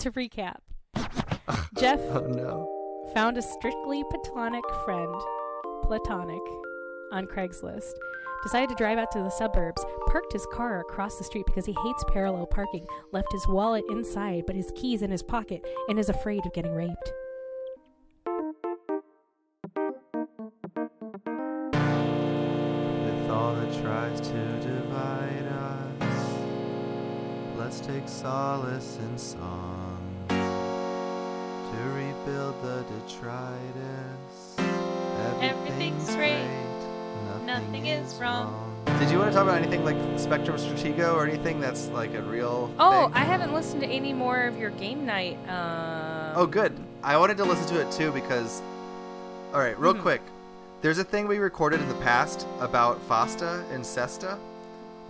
to recap, Jeff Oh no. found a strictly platonic friend, platonic, on Craigslist. Decided to drive out to the suburbs, parked his car across the street because he hates parallel parking, left his wallet inside but his keys in his pocket, and is afraid of getting raped. Solace in song to rebuild the detritus. Everything's great. Nothing, Nothing is wrong. Did you want to talk about anything like Spectrum Stratego or anything that's like a real? Oh, thing? I haven't listened to any more of your game night. Um, Oh, good. I wanted to listen to it too because. All right, real Mhm. quick. There's a thing we recorded in the past about FOSTA and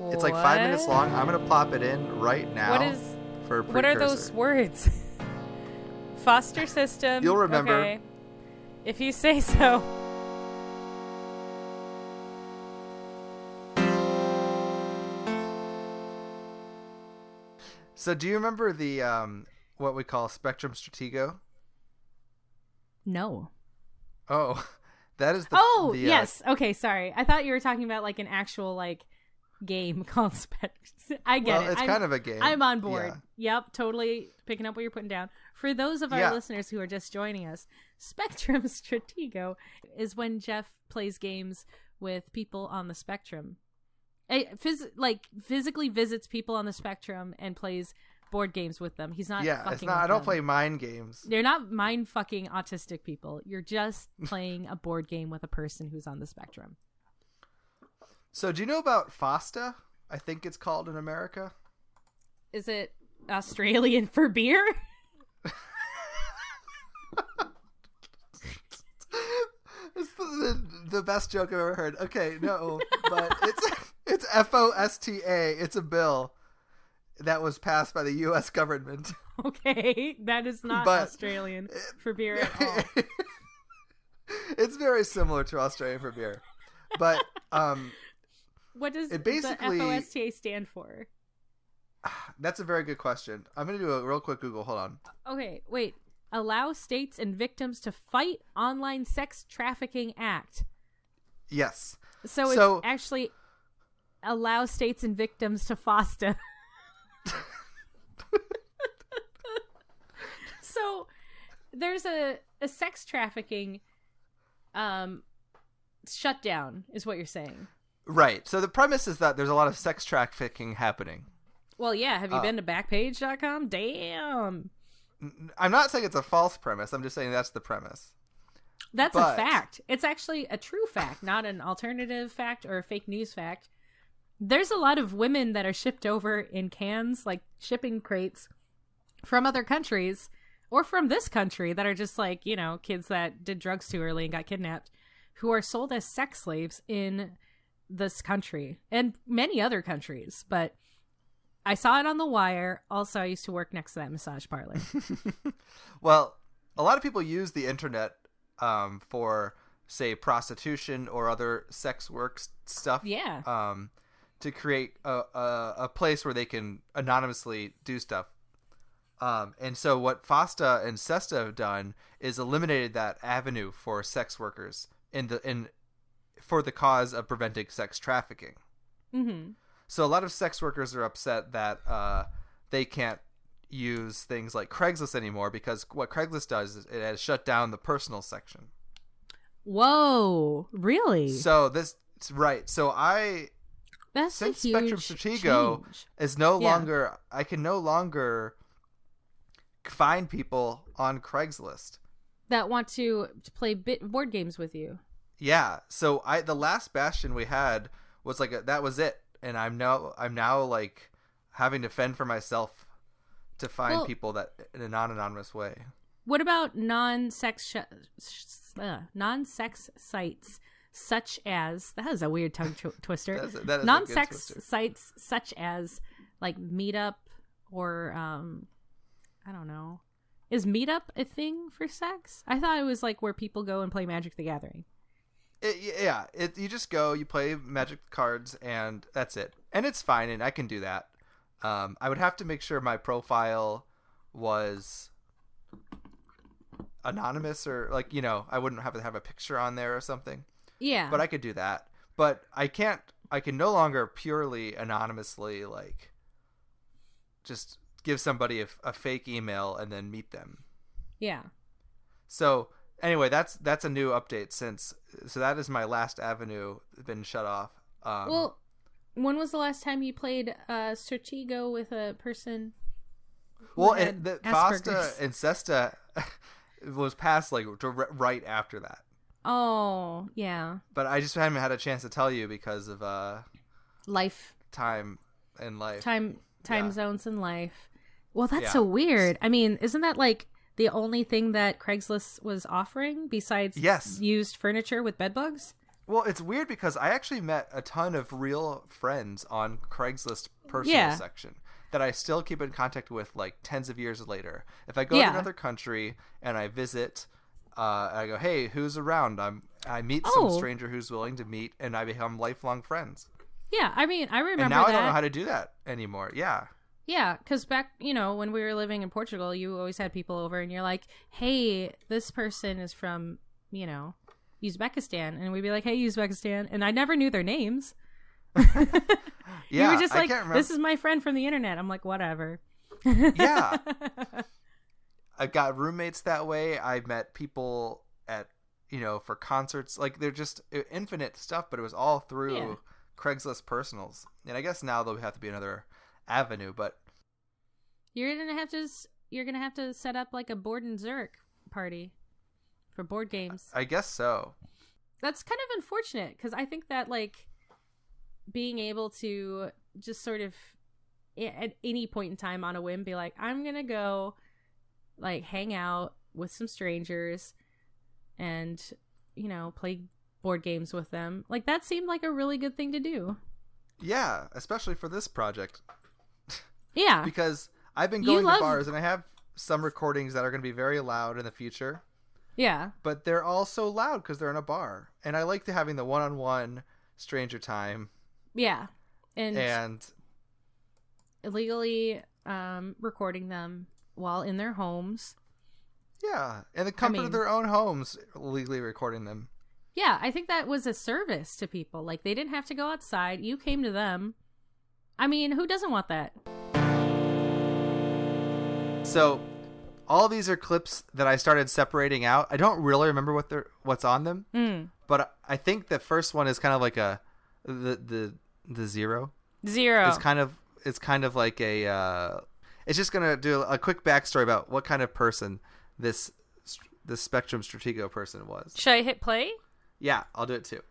SESTA. It's like five minutes long. I'm gonna plop it in right now. What is? for a What are those words? Foster system. You'll remember. Okay. If you say so. So, do you remember the um, what we call Spectrum Stratego? No. Oh, that is the. oh the, uh, yes. Okay. Sorry. I thought you were talking about like an actual like game called Spec. I get well, it. it's I'm, kind of a game. I'm on board. Yeah. Yep. Totally picking up what you're putting down. For those of our Yeah. listeners who are just joining us, Spectrum Stratego is when Jeff plays games with people on the spectrum. Eh, phys- like physically visits people on the spectrum and plays board games with them. He's not. yeah, fucking it's not. I don't them. play mind games. They're not mind fucking autistic people. You're just playing a board game with a person who's on the spectrum. So, do you know about FOSTA? I think it's called in America. Is it Australian for beer? it's the, the, the best joke I've ever heard. Okay, no, but it's it's F O S T A. It's a bill that was passed by the U.S. government. Okay, that is not But- Australian for beer at all. it's very similar to Australian for beer, but um, What does It basically- the FOSTA stand for? that's a very good question. I'm gonna do a real quick Google. Hold on. Okay, wait. Allow states and victims to fight online sex trafficking act. Yes. So it's So- actually allow states and victims to FOSTA. so there's a, a sex trafficking um shutdown is what you're saying. Right. So the premise is that there's a lot of sex trafficking happening. Well, yeah, have you Uh, been to backpage.com? Damn. I'm not saying it's a false premise. I'm just saying that's the premise. That's But- a fact. It's actually a true fact, not an alternative fact or a fake news fact. There's a lot of women that are shipped over in cans, like shipping crates from other countries or from this country that are just like, you know, kids that did drugs too early and got kidnapped who are sold as sex slaves in this country and many other countries. But I saw it on the wire. Also, I used to work next to that massage parlor. Well, a lot of people use the internet um, for, say, prostitution or other sex work stuff. Yeah. Um, to create a, a a place where they can anonymously do stuff. Um, and so what FOSTA and SESTA have done is eliminated that avenue for sex workers in the in for the cause of preventing sex trafficking. mm-hmm. So a lot of sex workers are upset that uh, they can't use things like Craigslist anymore because what Craigslist does is it has shut down the personal section. Whoa, really? So this right. So I That's since Spectrum Stratego change. is no Yeah. longer I can no longer find people on Craigslist. that want to, to play bit board games with you. Yeah. So I the last bastion we had was like a, that was it, and I'm now I'm now like having to fend for myself to find Well- people that in a non-anonymous way. What about non-sex sh- sh- uh, non-sex sites such as that is a weird tongue tw- twister. that is, that is non-sex twister. sites such as like Meetup or um, I don't know. Is Meetup a thing for sex? I thought it was like where people go and play Magic the Gathering. It, yeah, it, you just go, you play magic cards, and that's it. And it's fine, and I can do that. Um, I would have to make sure my profile was anonymous or like you know I wouldn't have to have a picture on there or something. Yeah. But I could do that. But I can't. I can no longer purely anonymously like just give somebody a, a fake email and then meet them. yeah. So anyway, that's that's a new update since. So that is my last avenue been shut off. Um, Well, when was the last time you played uh Stratego with a person? well, and the? FOSTA and SESTA was passed like right after that. Oh, yeah. But I just haven't had a chance to tell you because of uh Life time and life. time time Yeah. zones in life. Well, that's Yeah. so weird. I mean, isn't that like the only thing that Craigslist was offering besides Yes. used furniture with bed bugs? Well, it's weird because I actually met a ton of real friends on Craigslist personal Yeah. section that I still keep in contact with like tens of years later. If I go Yeah. to another country and I visit, uh, I go, "Hey, who's around?" I'm I meet Oh. some stranger who's willing to meet, and I become lifelong friends. Yeah, I mean, I remember and now that. I don't know how to do that anymore. Yeah, Yeah, because back, you know, when we were living in Portugal, you always had people over and you're like, hey, this person is from, you know, Uzbekistan. And we'd be like, hey, Uzbekistan. And I never knew their names. yeah. you were just like, this is my friend from the internet. I'm like, whatever. Yeah. I've got roommates that way. I've met people at you know for concerts. Like they're just infinite stuff, but it was all through Yeah. Craigslist personals. And I guess now there'll have to be another avenue, but You're gonna have to you're gonna have to set up like a board and Zurich party for board games. I guess so. That's kind of unfortunate because I think that like being able to just sort of at any point in time on a whim be like I'm gonna go like hang out with some strangers and you know play board games with them like that seemed like a really good thing to do Yeah, especially for this project yeah because I've been You going love- to bars and I have some recordings that are going to be very loud in the future, yeah but they're all so loud because they're in a bar, and I like to having the one-on-one stranger time yeah and and illegally um recording them while in their homes Yeah, in the comfort mean- of their own homes, legally recording them. Yeah, I think that was a service to people. Like they didn't have to go outside. You came to them. I mean, who doesn't want that? So, all these are clips that I started separating out. I don't really remember what they're what's on them, Mm. but I think the first one is kind of like a the the the zero. Zero. It's kind of it's kind of like a uh, it's just gonna do a quick backstory about what kind of person this this Spectrum Stratego person was. Should I hit play? Yeah, I'll do it too.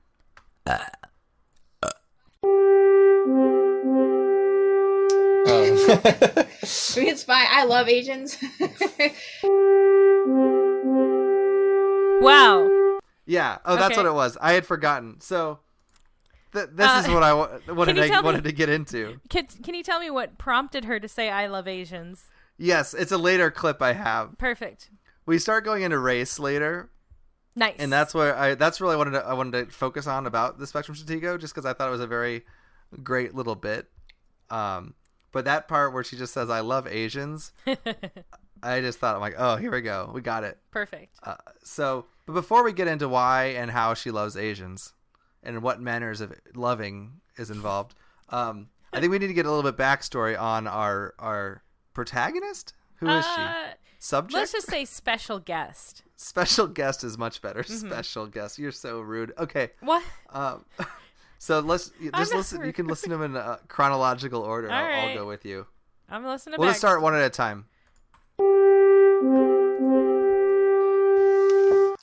it's fine. I love Asians. Wow. Yeah. Oh, that's Okay. what it was. I had forgotten. So. Th- this Uh, is what I wa- wanted to, tell me- wanted to get into. Can, can you tell me what prompted her to say I love Asians? Yes, it's a later clip I have. Perfect. We start going into race later, Nice. and that's where I that's really wanted to I wanted to focus on about the Spectrum Stratego, just because I thought it was a very great little bit. Um, but that part where she just says "I love Asians," I just thought I'm like, oh, here we go, we got it. perfect. Uh, so, but before we get into why and how she loves Asians and what manners of loving is involved, um, I think we need to get a little bit backstory on our our protagonist. Who is she? Uh, Subject. let's just say special guest. Special guest is much better. Mm-hmm. Special guest. You're so rude. Okay. What? Um, so let's just not listen. You can listen to them in uh, chronological order. I'll, I'll go with you. I'm listening to that. We'll back. just start one at a time.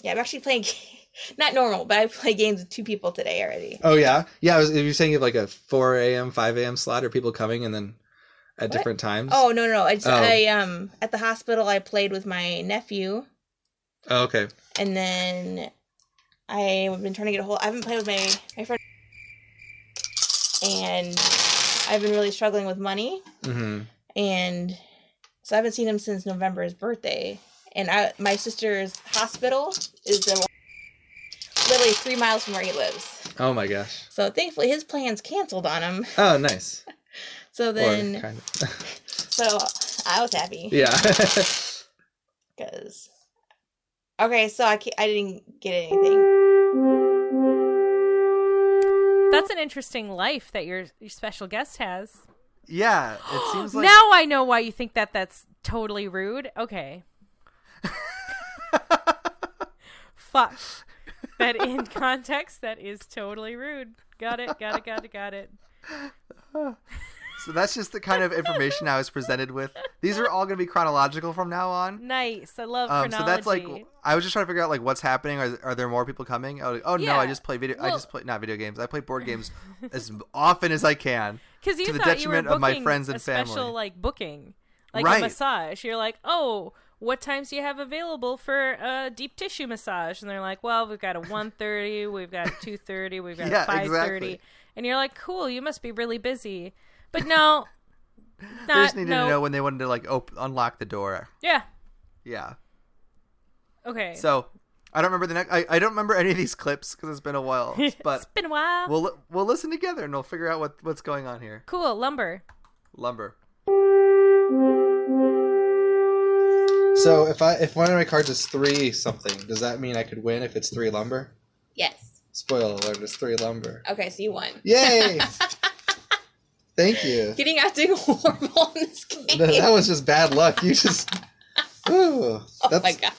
yeah, I'm actually playing. Not normal, but I play games with two people today already. Oh yeah, yeah. I was, you're saying you have like a 4 a.m., 5 a.m. slot, or people coming and then at What? different times. Oh no, no, no! I, just, Oh. I um at the hospital I played with my nephew, Oh, okay. and then I've been trying to get a hold. I haven't played with my my friend, and I've been really struggling with money, Mm-hmm. and so I haven't seen him since November, his birthday. And I, my sister's hospital is the, literally three miles from where he lives. Oh my gosh. So thankfully his plans canceled on him. Oh, nice. So then kind of. So I was happy. Yeah. Because. Okay, so I, I didn't get anything. That's an interesting life that your, your special guest has. yeah. It seems like now I know why you think that that's totally rude. Okay. Fuck. That in context, that is totally rude. Got it, got it, got it, got it. so. That's just the kind of information I was presented with. These are all going to be chronological from now on. Nice. I love Um, so that's like I was just trying to figure out like what's happening. Are, are there more people coming? Oh, oh no, Yeah. I just play video. I Well- just play not video games. I play board games as often as I can. Because you to the thought you were detriment of my booking friends and a special family. like booking, like Right. a massage. You're like, oh, what times do you have available for a deep tissue massage? And they're like, well, we've got a 1.30, we've got 2.30, we've got Yeah, a 5.30. exactly. And you're like, cool, you must be really busy. But no, They just needed no. to know when they wanted to like op- unlock the door. Yeah. Yeah. Okay. So I don't remember the next. I, I don't remember any of these clips because it's been a while. But it's been a while. we'll we'll listen together and we'll figure out what what's going on here. cool. Lumber. Lumber. So if I if one of my cards is three something, does that mean I could win if it's three lumber? Yes. Spoiler alert, it's three lumber. Okay, so you won. Yay! Thank you. Getting out doing horrible in this game. Th- That was just bad luck. You just. Ooh, oh that's... my god.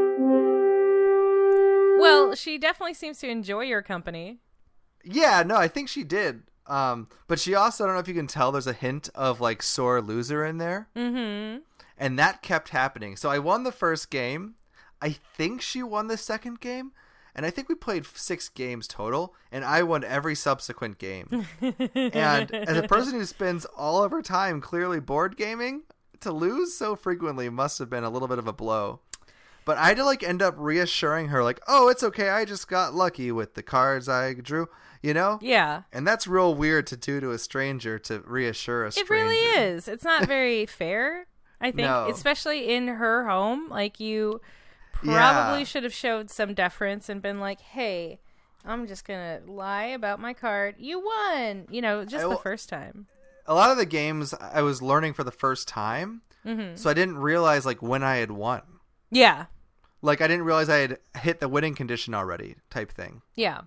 Well, she definitely seems to enjoy your company. Yeah, no, I think she did. Um, but she also I don't know if you can tell. There's a hint of like sore loser in there, Mm-hmm. and that kept happening. So I won the first game. I think she won the second game, and I think we played six games total, and I won every subsequent game. and as a person who spends all of her time clearly board gaming, to lose so frequently must have been a little bit of a blow. But I had to like end up reassuring her, like, "Oh, it's okay. I just got lucky with the cards I drew," you know. Yeah. And that's real weird to do to a stranger to reassure a It really is. It's not very fair. I think, No. especially in her home, like you probably Yeah. should have showed some deference and been like, "Hey, I'm just gonna lie about my card. You won." You know, just I the first time. A lot of the games I was learning for the first time, hmm so I didn't realize like when I had won. Yeah, Like I didn't realize I had hit the winning condition already, type thing. yeah.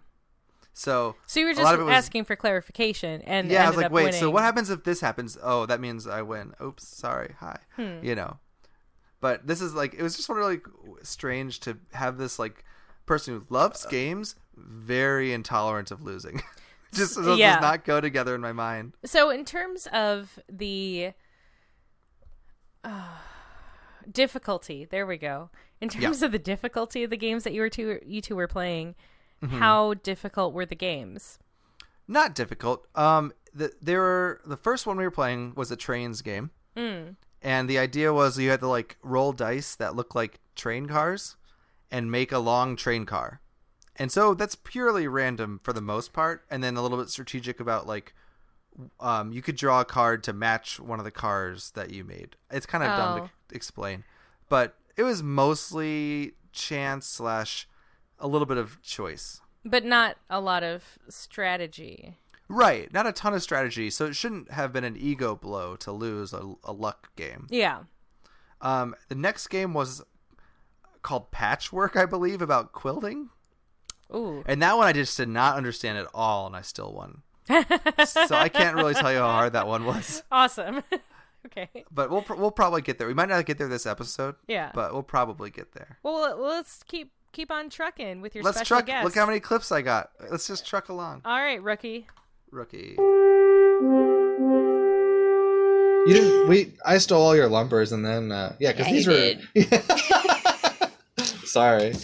So So you were just was- asking for clarification, and yeah, I was like, wait, winning. so what happens if this happens? Oh, that means I win. Oops, sorry. Hi. Hmm. You know. But this is like it was just sort of like strange to have this like person who loves games very intolerant of losing. just Yeah. does not go together in my mind. So, in terms of the uh, difficulty, there we go. In terms of the difficulty of the games that you were two, you two were playing, Mm-hmm. how difficult were the games? Not difficult. Um, the there were the first one we were playing was a trains game, Mm. And the idea was you had to like roll dice that look like train cars, and make a long train car, and so that's purely random for the most part, and then a little bit strategic about like, um, you could draw a card to match one of the cars that you made. It's kind of dumb Oh. to explain, but it was mostly chance slash a little bit of choice. But not a lot of strategy. Right, not a ton of strategy, so it shouldn't have been an ego blow to lose a, a luck game. Yeah. Um, the next game was called Patchwork, I believe, about quilting, Ooh. and that one I just did not understand at all, and I still won. so I can't really tell you how hard that one was, awesome. okay. but we'll pr- we'll probably get there. We might not get there this episode, Yeah. but we'll probably get there. well, let's keep keep on trucking with your Let's special truck. guest. Look how many clips I got. Let's just truck along, All right, rookie. Rookie. You didn't. We. I stole all your lumbers, and then uh, yeah, because Yeah, these you were. Sorry.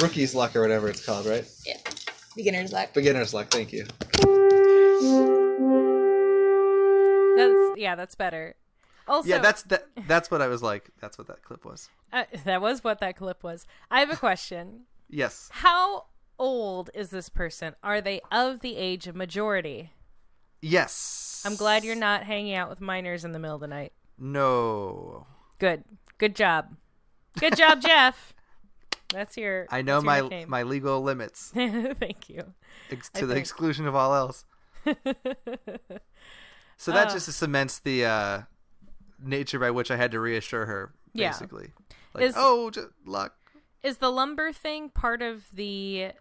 Rookie's luck or whatever it's called, right? Yeah. Beginner's luck. Beginner's luck. Thank you. That's yeah, that's better. Also, yeah, that's that. That's what I was like. That's what that clip was. uh, that was what that clip was. I have a question. Yes. How old is this person? Are they of the age of majority? Yes. I'm glad you're not hanging out with minors in the middle of the night. No. Good. Good job. Good job, Jeff. That's your. I know your my nickname. my legal limits Thank you. ex- I to the think- exclusion of all else. So that Uh. just cements the uh, nature by which I had to reassure her. Yeah. Basically, like, Is- oh, just luck. Is the lumber thing part of the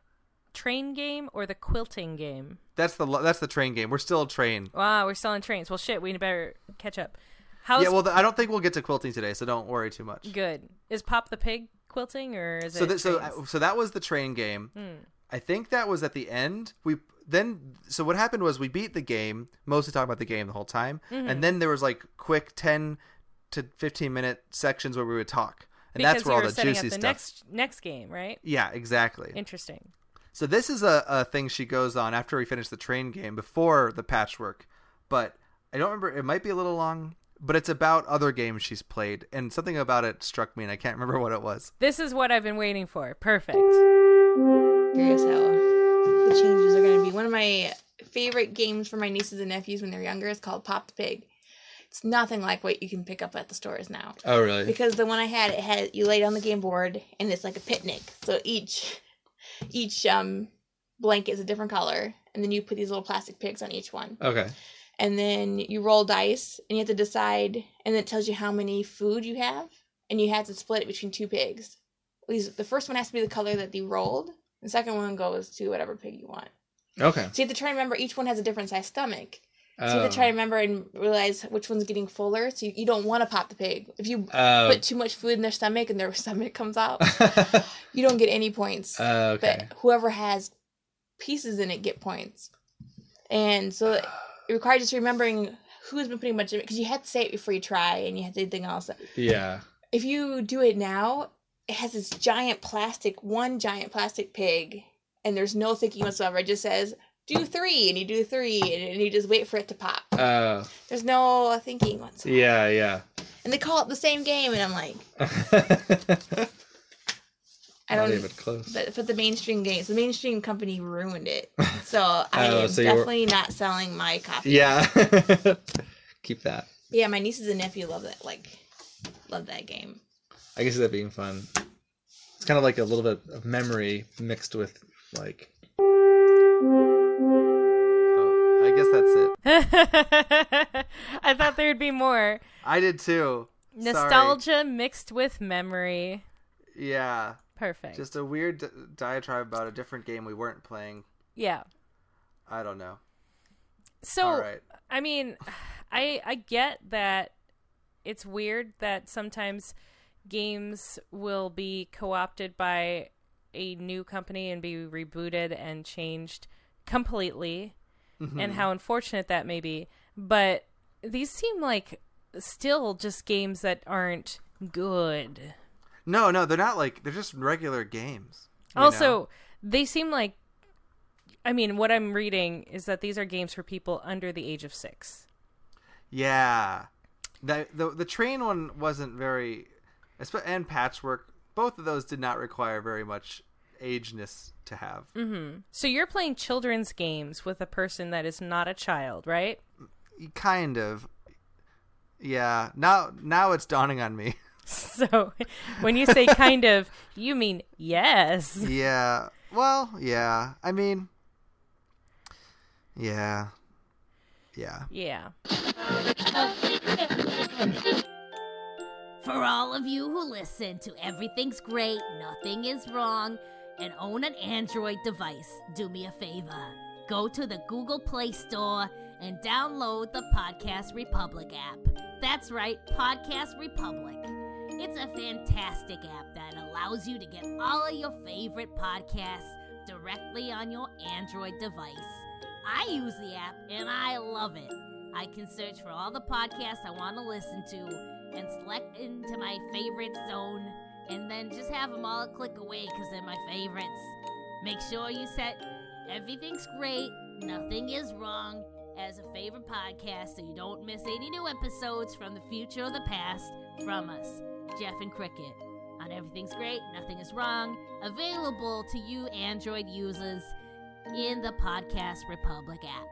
train game or the quilting game? That's the that's the train game. We're still train. Wow, we're still in trains. Well, shit, we better catch up. How's Yeah, well, I don't think we'll get to quilting today, so don't worry too much. good? Is Pop the Pig quilting or is So it? that so so that was the train game. Hmm. I think that was at the end. We then so what happened was we beat the game, mostly talking about the game the whole time, Mm-hmm. and then there was like quick ten to fifteen minute sections where we would talk, and because that's where you all the setting juicy up the stuff. next next game, right? Yeah, exactly. Interesting. So this is a, a thing she goes on after we finish the train game before the patchwork, but I don't remember. It might be a little long, but it's about other games she's played, and something about it struck me, and I can't remember what it was. This is what I've been waiting for. Perfect. Curious how the changes are going to be. One of my favorite games for my nieces and nephews when they're younger is called Pop the Pig. It's nothing like what you can pick up at the stores now. Oh, really? Because the one I had, it had you lay down the game board and it's like a picnic. So each each um blanket is a different color, and then you put these little plastic pigs on each one, Okay. and then you roll dice, and you have to decide, and it tells you how many food you have, and you have to split it between two pigs. At least the first one has to be the color that they rolled. The second one goes to whatever pig you want. Okay. So you have to try and remember each one has a different size stomach. So you have to try and um, remember and realize which one's getting fuller. So you, you don't want to pop the pig. If you Oh. put too much food in their stomach and their stomach comes out, you don't get any points. Oh, okay. But whoever has pieces in it get points. And so it requires just remembering who's been putting much in it because you had to say it before you try and you had to do anything else. Yeah. If you do it now, it has this giant plastic, one giant plastic pig, and there's no thinking whatsoever. It just says, do three, and you do three, and, you just wait for it to pop. Oh. There's no thinking whatsoever. yeah, yeah. And they call it the same game, and I'm like, I don't even close. But, but the mainstream games, the mainstream company ruined it. So I Oh, am so definitely not selling my copy. Yeah. Keep that. Yeah, my nieces and nephew love that. Like, love that game. I guess that being fun. It's kind of like a little bit of memory mixed with like. I thought there'd be more I did too. Sorry. nostalgia mixed with memory. Yeah, Perfect. just a weird di- diatribe about a different game we weren't playing. yeah. I don't know. So All right. I mean, I I get that it's weird that sometimes games will be co-opted by a new company and be rebooted and changed completely Mm-hmm. and how unfortunate that may be. But these seem like still just games that aren't good. No, no, they're not like they're just regular games. Also, know? they seem like I mean, what I'm reading is that these are games for people under the age of 6. yeah, the the the train one wasn't very, and patchwork. Both of those did not require very much ageness to have. Mm-hmm. So you're playing children's games with a person that is not a child, right? Kind of. Yeah. Now now it's dawning on me. So when you say kind of, you mean yes. yeah. Well, yeah. I mean, yeah. Yeah. Yeah. For all of you who listen to Everything's Great, Nothing is Wrong, and own an Android device, do me a favor. Go to the Google Play Store and download the Podcast Republic app. That's right, Podcast Republic. It's a fantastic app that allows you to get all of your favorite podcasts directly on your Android device. I use the app and I love it. I can search for all the podcasts I want to listen to and select into my favorite zone and then just have them all click away because they're my favorites. Make sure you set Everything's Great, Nothing is Wrong as a favorite podcast so you don't miss any new episodes from the future or the past from us, Jeff and Cricket. On Everything's Great, Nothing is Wrong, available to you Android users in the Podcast Republic app.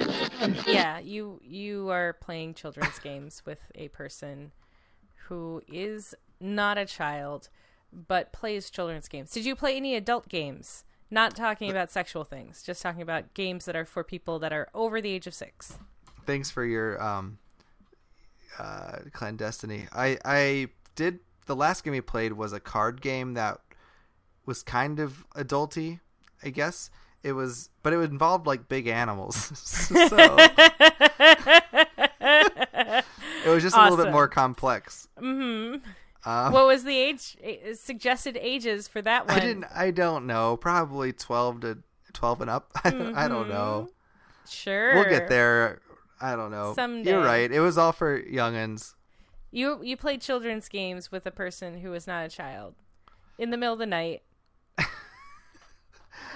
Yeah, you you are playing children's games with a person who is not a child but plays children's games. Did you play any adult games Not talking about sexual things, just talking about games that are for people that are over the age of six. Thanks for your um, uh, clandestiny. I I did the last game we played was a card game that was kind of adulty, I guess. It was, but it involved like big animals, so it was just a little bit more complex. hmm Um, what was the age eh, suggested ages for that one? I didn't. I don't know. Probably twelve to twelve and up. I, don't- I don't know. Sure. We'll get there. I don't know. Someday. You're right. It was all for youngins. You you played children's games with a person who was not a child in the middle of the night.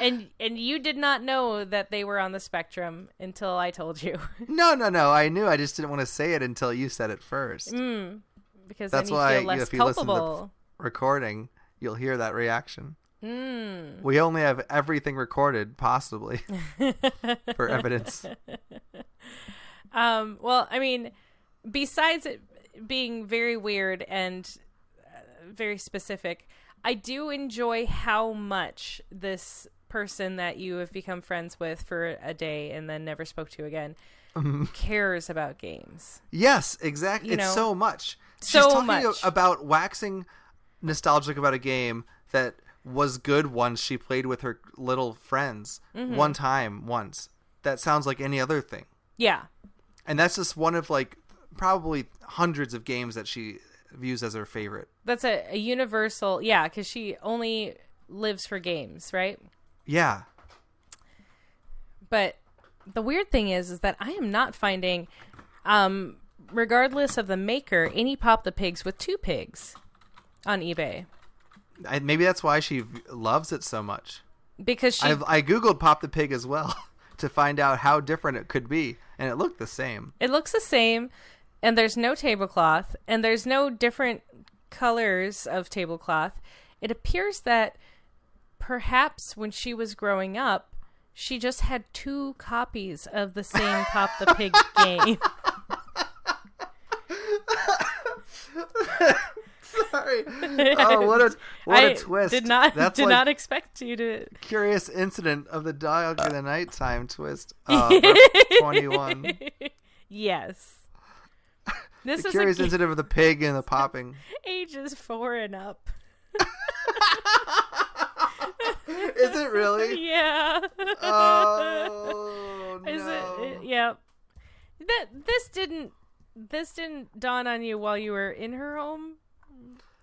And and you did not know that they were on the spectrum until I told you. No, no, no. I knew. I just didn't want to say it until you said it first. mm, because That's then you why feel less if you listen to the culpable. recording, you'll hear that reaction. Mm. We only have everything recorded, possibly, for evidence. Um, well, I mean, besides it being very weird and uh, very specific, I do enjoy how much this person that you have become friends with for a day and then never spoke to again cares about games. Yes, exactly. You it's so much. so She's talking much. about waxing nostalgic about a game that was good once she played with her little friends Mm-hmm. one time once. That sounds like any other thing. Yeah. And that's just one of like probably hundreds of games that she views as her favorite. That's a, a universal, yeah, because she only lives for games, right? Yeah. But the weird thing is, is that I am not finding, um, regardless of the maker, any Pop the Pigs with two pigs on eBay I, maybe that's why she loves it so much. because she I've, I googled Pop the Pig as well to find out how different it could be, and it looked the same. it looks the same, and there's no tablecloth, and there's no different colors of tablecloth. It appears that perhaps when she was growing up, she just had two copies of the same Pop the Pig game. Sorry. Oh, what a what I a twist! Did not That's did like not expect you to. curious incident of the dog in the nighttime twist. Uh, Twenty-one. Yes. This The is curious a incident of the pig and the popping. ages four and up. Is it really? Yeah. Oh Is no! it? Yep. That this didn't this didn't dawn on you while you were in her home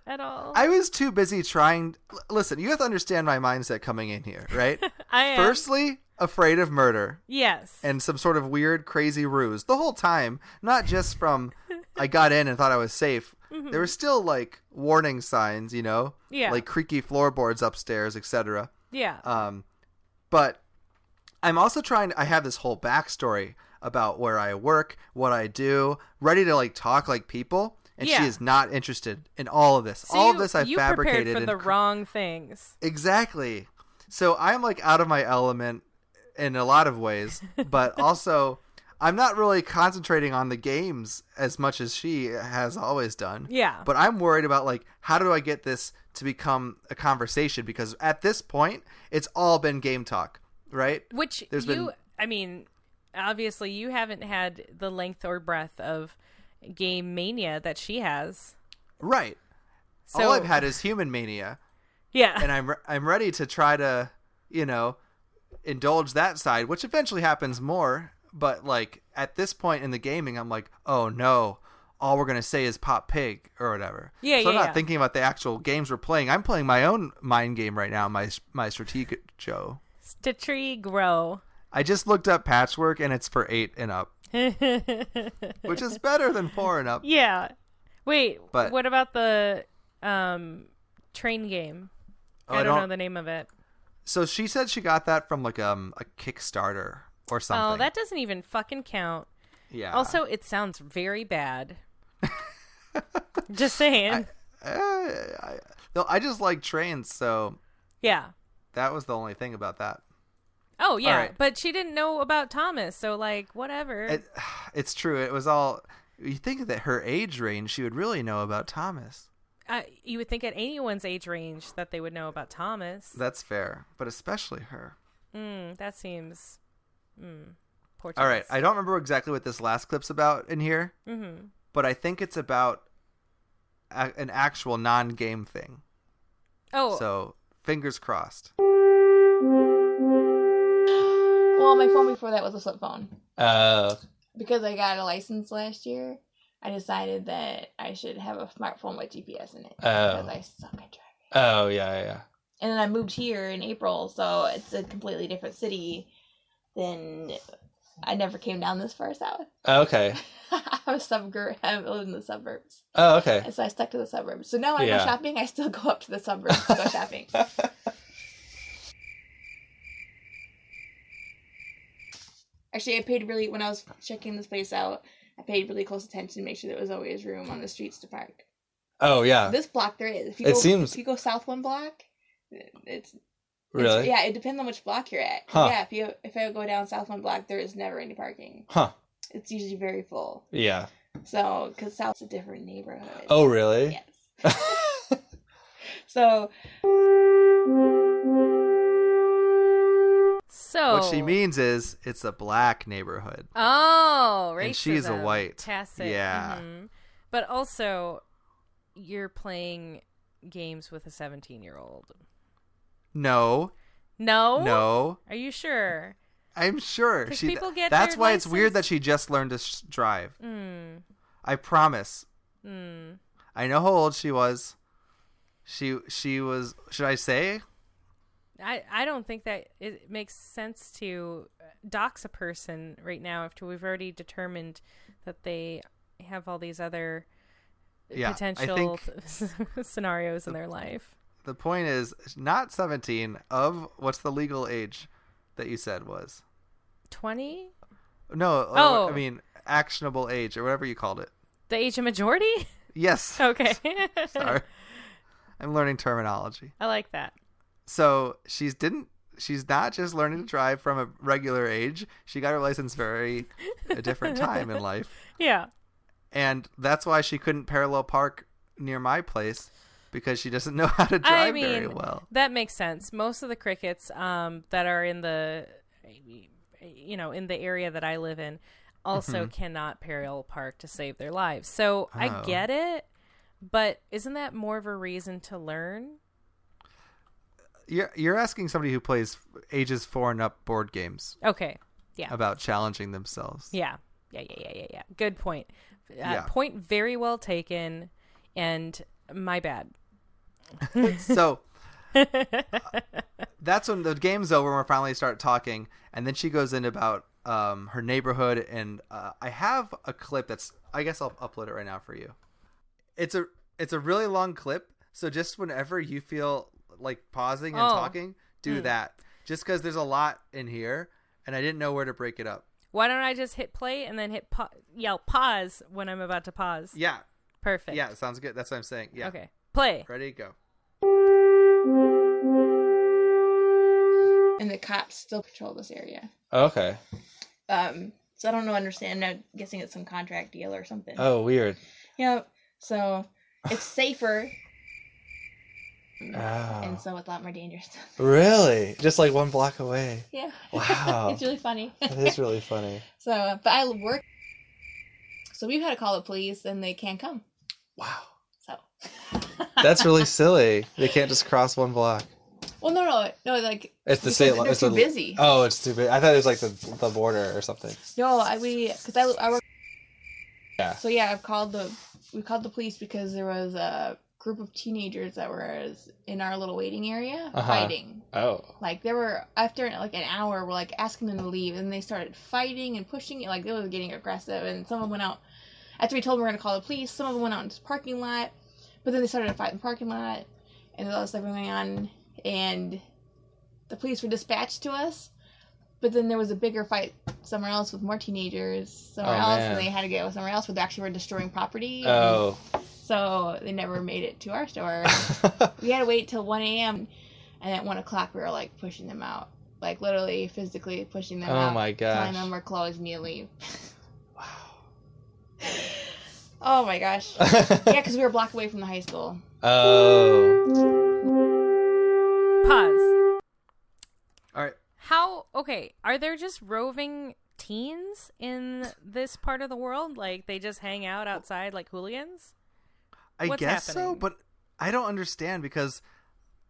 at all. I was too busy trying. Listen, you have to understand my mindset coming in here, right? I am. Firstly, afraid of murder yes. and some sort of weird, crazy ruse the whole time. Not just from I got in and thought I was safe. There were still like warning signs, you know, Mm-hmm. Yeah. like creaky floorboards upstairs, etc. yeah. Um, but I'm also trying. I have this whole backstory about where I work, what I do, ready to like talk like people, and Yeah. she is not interested in all of this. So all you, of this I've you fabricated. prepared for the cr- wrong things. Exactly. So I'm like out of my element in a lot of ways, but also I'm not really concentrating on the games as much as she has always done. Yeah. But I'm worried about like how do I get this to become a conversation because at this point it's all been game talk, right? Which There's you, been- I mean, obviously you haven't had the length or breadth of game mania that she has. Right. So all I've had is human mania, yeah, and I'm re- I'm ready to try to, you know, indulge that side, which eventually happens more. But like at this point in the gaming, I'm like, oh no, all we're gonna say is pop pig or whatever. Yeah, so I'm not yeah. thinking about the actual games we're playing. I'm playing my own mind game right now, my my strategic show. grow. I just looked up patchwork, and it's for eight and up, which is better than four and up. Yeah. Wait, But- what about the um train game? Oh, I, don't know the name of it. So she said she got that from like um a Kickstarter or something. Oh, that doesn't even fucking count. yeah. Also, it sounds very bad. Just saying. Uh, I, no, I just like trains, so yeah. that was the only thing about that. Oh yeah, right. but she didn't know about Thomas, so like whatever. It, it's true. It was all. You think that her age range, she would really know about Thomas. uh, you would think at anyone's age range that they would know about Thomas. That's fair, but especially her. Mm, that seems. Mm, All right, I don't remember exactly what this last clip's about in here, Mm-hmm. but I think it's about a- an actual non-game thing. Oh, So fingers crossed. Well, my phone before that was a flip phone. Uh, Because I got a license last year, I decided that I should have a smartphone with GPS in it. Because Oh. I suck at driving. oh yeah, yeah, yeah. And then I moved here in April, so it's a completely different city than I never came down this far south. Oh, okay. I'm a suburb. I live in the suburbs, Oh, okay. and so I stuck to the suburbs. So now when I go shopping, I still go up to the suburbs to go shopping. Actually, I paid really when I was checking this place out. I paid really close attention to make sure there was always room on the streets to park. Oh yeah. This block there is. If you It go, seems- if you go south one block, it's really? it's- yeah, it depends on which block you're at. Huh. Yeah, if you if I go down South One block, there is never any parking. Huh. It's usually very full. Yeah. So, because South's a different neighborhood. Oh really? Yes. So, so What she means is it's a black neighborhood. Oh, racism. And she's a white. Tacit. Yeah. mhm. But also, you're playing games with a 17 year old. No, No. no. Are you sure? I'm sure. she. people get that's why it's weird that she just learned to sh- drive. Mm. I promise. Mm. I know how old she was. She she was. Should I say? I, I don't think that it makes sense to dox a person right now after we've already determined that they have all these other Yeah, potential scenarios in their life. The point is not 17 of what's the legal age that you said was. 20? No, uh, Oh. I mean actionable age or whatever you called it. The age of majority? Yes. Okay. Sorry. I'm learning terminology. I like that. So she's didn't she's not just learning to drive from a regular age. She got her license very a different time in life. Yeah. And that's why she couldn't parallel park near my place because she doesn't know how to drive I mean, very well. that makes sense. Most of the crickets um, that are in the, you know, in the area that I live in, also cannot parallel park to save their lives. So I Oh. get it, but isn't that more of a reason to learn? You're you're asking somebody who plays ages 4 and up board games Okay. Yeah. about challenging themselves. Yeah. Yeah. Yeah. Yeah. Yeah. Yeah. Good point. Uh, Yeah. Point very well taken. And my bad. so that's when the game's over and we finally start talking and then she goes in about um, her neighborhood and uh, i have a clip that's i guess i'll upload it right now for you it's a it's a really long clip so just whenever you feel like pausing and Oh. talking do Hmm. that just because there's a lot in here and i didn't know where to break it up Why don't I just hit play and then hit pa- yell pause when I'm about to pause? yeah Perfect. yeah sounds good that's what i'm saying yeah Okay. Play. ready go and the cops still patrol this area. Okay. Um, so I don't know, understand. I'm guessing it's some contract deal or something. Oh, weird. Yep. So it's safer, Oh. and ah. so it's a lot more dangerous. Really? Just like one block away. yeah. Wow. it's really funny. it is really funny. So, but I work. So we've had to call the police, and they can't come. Wow. So. That's really silly. They can't just cross one block. Well, no, no, no. Like It's the state. It's too the- busy. Oh, it's too big. I thought it was like the the border or something. No, I we because I, I work. Yeah. So yeah, I've called the we called the police because there was a group of teenagers that were in our little waiting area Uh-huh. fighting. Oh. Like they were after like an hour, we're like asking them to leave, and they started fighting and pushing it. Like they were getting aggressive, and some of them went out after we told them we are gonna call the police. Some of them went out into the parking lot, but then they started a fight in the parking lot, and there was stuff going on, and the police were dispatched to us. But then there was a bigger fight somewhere else with more teenagers somewhere Oh, else, man. and they had to go somewhere else where they actually were destroying property. Oh. So they never made it to our store. we had to wait till 1 a.m. And at 1 o'clock, we were like pushing them out. Like literally, physically pushing them Oh out. my Telling gosh. them we're closed and you leave. wow. Oh my gosh. yeah, because we were a block away from the high school. oh. Pause. All right. How okay, are there just roving teens in this part of the world? Like they just hang out outside like hooligans? I What's guess so, but I don't understand because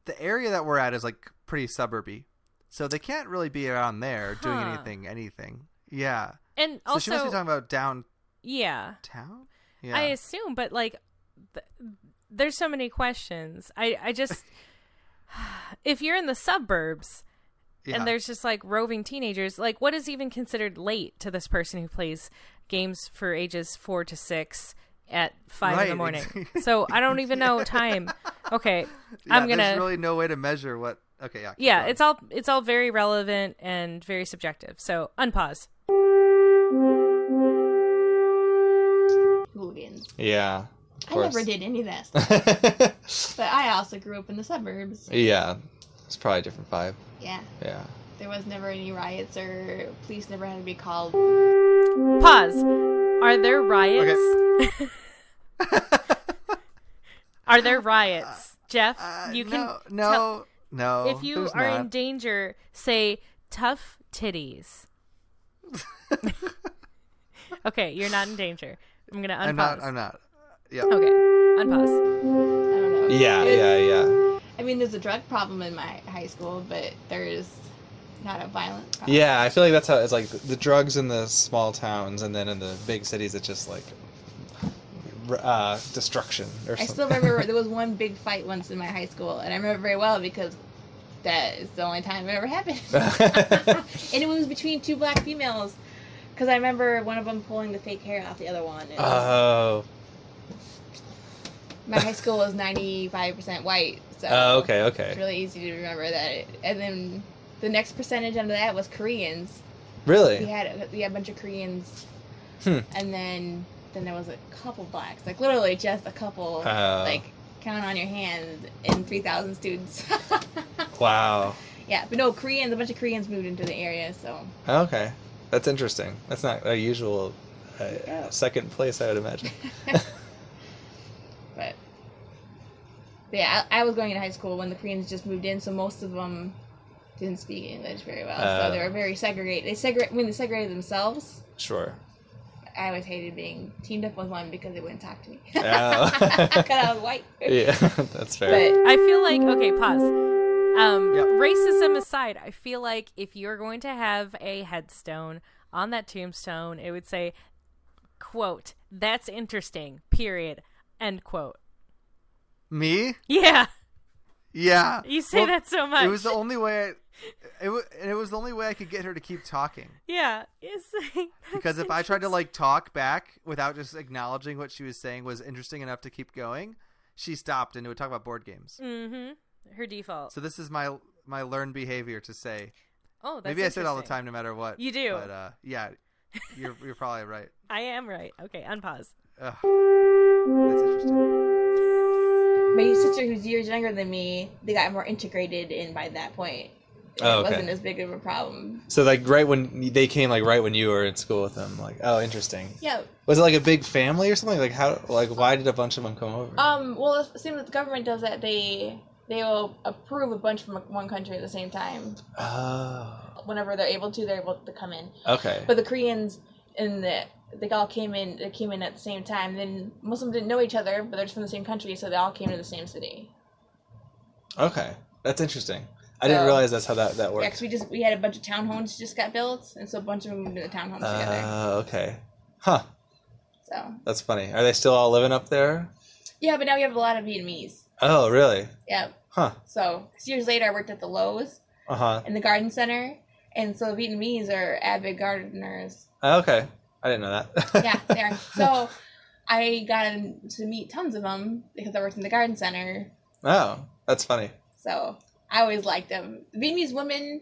the area that we're at is like pretty suburby, so they can't really be around there doing anything. Anything. Yeah. And So she must be also talking about down. yeah. Town. Yeah. I assume, but like, th- there's so many questions. I I just if you're in the suburbs yeah. and there's just like roving teenagers, like what is even considered late to this person who plays games for ages four to six at five in the morning? so I don't even know time. Okay, Yeah, I'm gonna. There's really no way to measure what. Okay. Yeah. yeah, it's all it's all very relevant and very subjective. So unpause. Hooligans. Yeah. I never did any of that stuff. but I also grew up in the suburbs. yeah. It's probably a different vibe. Yeah. Yeah. There was never any riots or police never had to be called. Pause. Are there riots? Are there riots, Jeff? Uh, you can no, tell- no, no. if you there's are in danger, say tough titties. okay, you're not in danger. I'm gonna unpause. I'm not. I'm not. Yeah. Okay, unpause. I don't know. Yeah, It's- yeah, yeah. I mean, there's a drug problem in my high school, but there's not a violent problem. Yeah, I feel like that's how it's like the drugs in the small towns, and then in the big cities, it's just like r- uh, destruction or something. I still remember there was one big fight once in my high school, and I remember very well because that is the only time it ever happened. and it was between two black females. Because I remember one of them pulling the fake hair off the other one. Oh, my high school was 95% white. So oh, okay, it's really easy to remember that. And then the next percentage under that was Koreans. Really? We had we had a bunch of Koreans, Hmm. and then then there was a couple blacks, like literally just a couple, Oh. like count on your hands in three thousand students. Wow. yeah, but no Koreans. A bunch of Koreans moved into the area, so Okay, that's interesting. That's not a usual uh, Yeah. second place, I would imagine. but, but yeah, I, I was going to high school when the Koreans just moved in, so most of them didn't speak English very well, Oh. so they were very segregated. They segregate when they segregated themselves. Sure. I always hated being teamed up with one because they wouldn't talk to me. Oh. Because I was white. Yeah, that's fair. But I feel like okay, pause. Um, Yep. racism aside, I feel like if you're going to have a headstone on that tombstone, it would say, "quote That's interesting." Period. End quote. Me? Yeah, Yeah. you say Well, that so much. It was the only way. It was, and it was the only way I could get her to keep talking. yeah. It's like, Because if I tried to like talk back without just acknowledging what she was saying was interesting enough to keep going, she stopped and it would talk about board games. mm-hmm. Her default. So this is my my learned behavior to say. oh, that's Maybe I say it all the time, no matter what. You do. But uh, yeah, you're you're probably right. I am right. Okay, unpause. Ugh. That's interesting. my sister, who's years younger than me, they got more integrated in by that point. It Oh, okay. wasn't as big of a problem. So like right when they came, like right when you were in school with them, like oh, interesting. Yeah. Was it like a big family or something? Like how? Like why did a bunch of them come over? Um. Well, it seems that the government does that. They they will approve a bunch from one country at the same time. oh, Whenever they're able to, they're able to come in. okay. But the Koreans and the they all came in. They came in at the same time. Then most of them didn't know each other, but they're just from the same country, so they all came to the same city. Okay, that's interesting. I didn't realize that's how that that works. Yeah, because we just we had a bunch of townhomes just got built, and so a bunch of them moved into the townhomes together. Uh, okay. Huh. So That's funny. Are they still all living up there? yeah, but now we have a lot of Vietnamese. Oh, really? Yeah. Huh. So 'cause years later, I worked at the Lowe's Uh huh. in the garden center, and so Vietnamese are avid gardeners. Okay. I didn't know that. Yeah, they are. So I got to meet tons of them because I worked in the garden center. oh, that's funny. So I always liked them. Vietnamese women,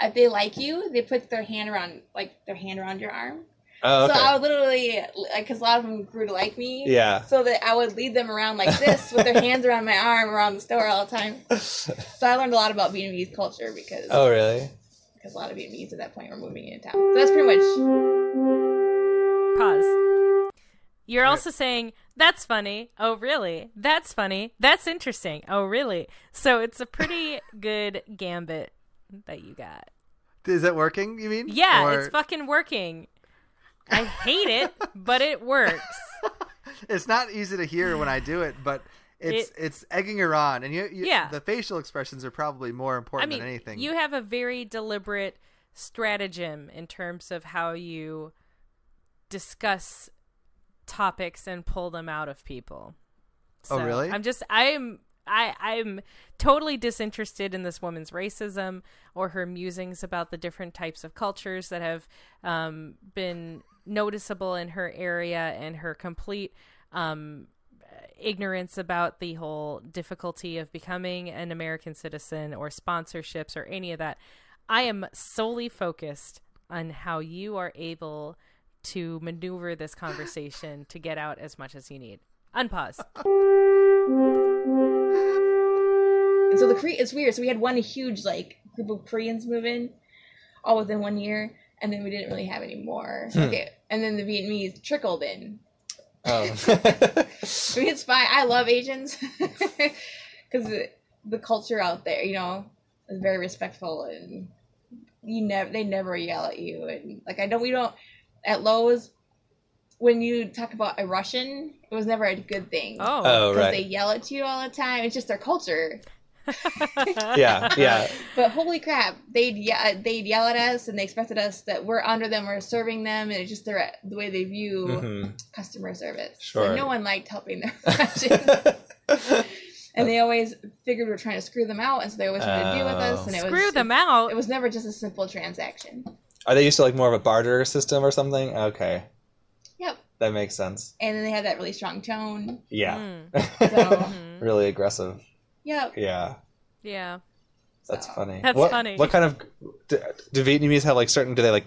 if they like you, they put their hand around like their hand around your arm. Oh, okay. So I would literally like because a lot of them grew to like me. yeah. So that I would lead them around like this with their hands around my arm around the store all the time. So I learned a lot about Vietnamese culture because oh, really? because a lot of Vietnamese at that point were moving into town. So that's pretty much Pause. You're Okay. also saying, that's funny. Oh, really? That's funny. That's interesting. Oh, really? So it's a pretty good gambit that you got. Is it working? You mean? Yeah, Or- it's fucking working. I hate it, but it works. it's not easy to hear when I do it, but it's It- it's egging her on, and you, you Yeah. the facial expressions are probably more I important mean, than anything. you have a very deliberate stratagem in terms of how you discuss topics and pull them out of people. Oh, really? I'm just I'm I I'm totally disinterested in this woman's racism or her musings about the different types of cultures that have um, been noticeable in her area and her complete um, ignorance about the whole difficulty of becoming an American citizen or sponsorships or any of that. I am solely focused on how you are able to maneuver this conversation to get out as much as you need. Unpause. And so the Kore- it's weird. So we had one huge like group of Koreans move in, all within one year, and then we didn't really have any more. Hmm. Okay, and then the Vietnamese trickled in. Oh. I mean, it's fine. I love Asians because the, the culture out there, you know, is very respectful and you never they never yell at you and like I know we don't at Lowe's when you talk about a Russian, it was never a good thing. Oh. oh, because right. they yell at you all the time. It's just their culture. Yeah, yeah. But holy crap, they'd yeah, they'd yell at us and they expected us that we're under them, we're serving them, and it's just their the way they view Mhm. customer service. Sure. So no one liked helping their Russians. and they always figured we are trying to screw them out, and so they always wanted to deal with us. And it Screw was, them out. It was never just a simple transaction. Are they used to like more of a barter system or something? Okay, Yep. that makes sense. And then they have that really strong tone. Yeah, Mm. So really aggressive. yep. Yeah, Yeah. that's So- funny. That's what, funny. What kind of do, do Vietnamese have like certain? Do they like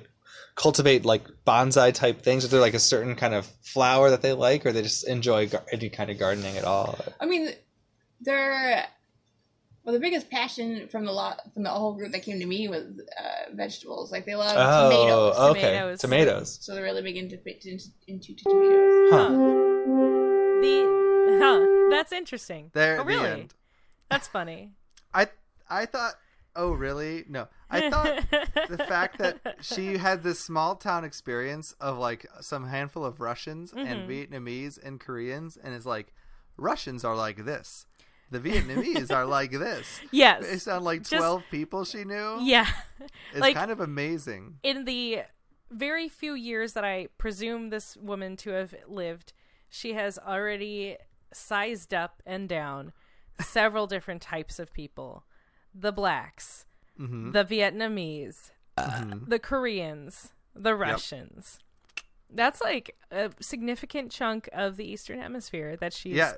cultivate like bonsai type things? Is there like a certain kind of flower that they like, or they just enjoy gar- any kind of gardening at all? I mean, they're well. The biggest passion from the lot from the whole group that came to me was uh, vegetables. Like they love Oh, tomatoes, okay, Tomatoes. tomatoes. so they're really big into into, into tomatoes. Huh. The huh. That's interesting. there oh, really? the end. That's funny. I I thought. Oh really? No, I thought the fact that she had this small town experience of like some handful of Russians and Mhm. Vietnamese and Koreans, and it's like Russians are like this, the Vietnamese are like this. yes. Based on like Just- twelve people she knew. Yeah. it's like- kind of amazing. in the very few years that I presume this woman to have lived, she has already sized up and down several different types of people the blacks, hmm the Vietnamese, Mhm. the Koreans, the Russians. That's like a significant chunk of the Eastern Hemisphere that she's Yeah,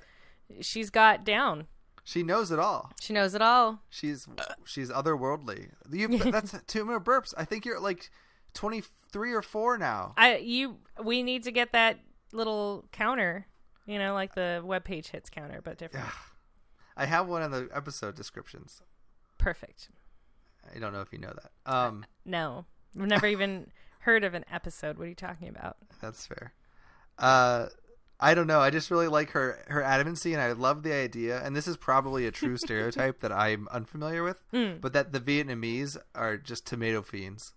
she's got down. She knows it all. She knows it all. She's she's otherworldly. You that's two more burps. I think you're like twenty three or four now. I you we need to get that little counter, you know, like the web page hits counter, but different. I have one in the episode descriptions. Perfect. I don't know if you know that. Um, No, I've never even heard of an episode. What are you talking about? that's fair. Uh, I don't know. I just really like her her adamancy, and I love the idea. And this is probably a true stereotype that I'm unfamiliar with, Hmm. but that the Vietnamese are just tomato fiends.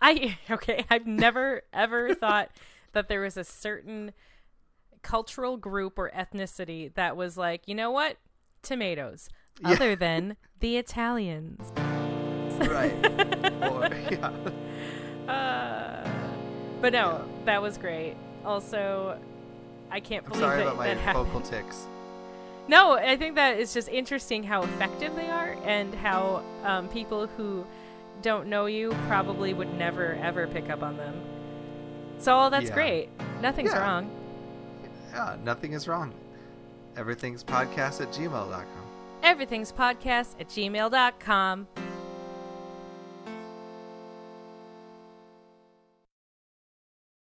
I okay. I've never ever thought that there was a certain cultural group or ethnicity that was like, you know what, tomatoes. Yeah. Other than the Italians. Right. or, yeah. Uh, but no, that was great. Also, I can't I'm believe sorry that, about my that happened. vocal tics. No, I think that it's just interesting how effective they are and how um, people who don't know you probably would never ever pick up on them. So all that's Yeah. great. Nothing's Yeah. wrong. Yeah, nothing is wrong. Everything's podcast at gmail.com. Everything's podcast at gmail.com.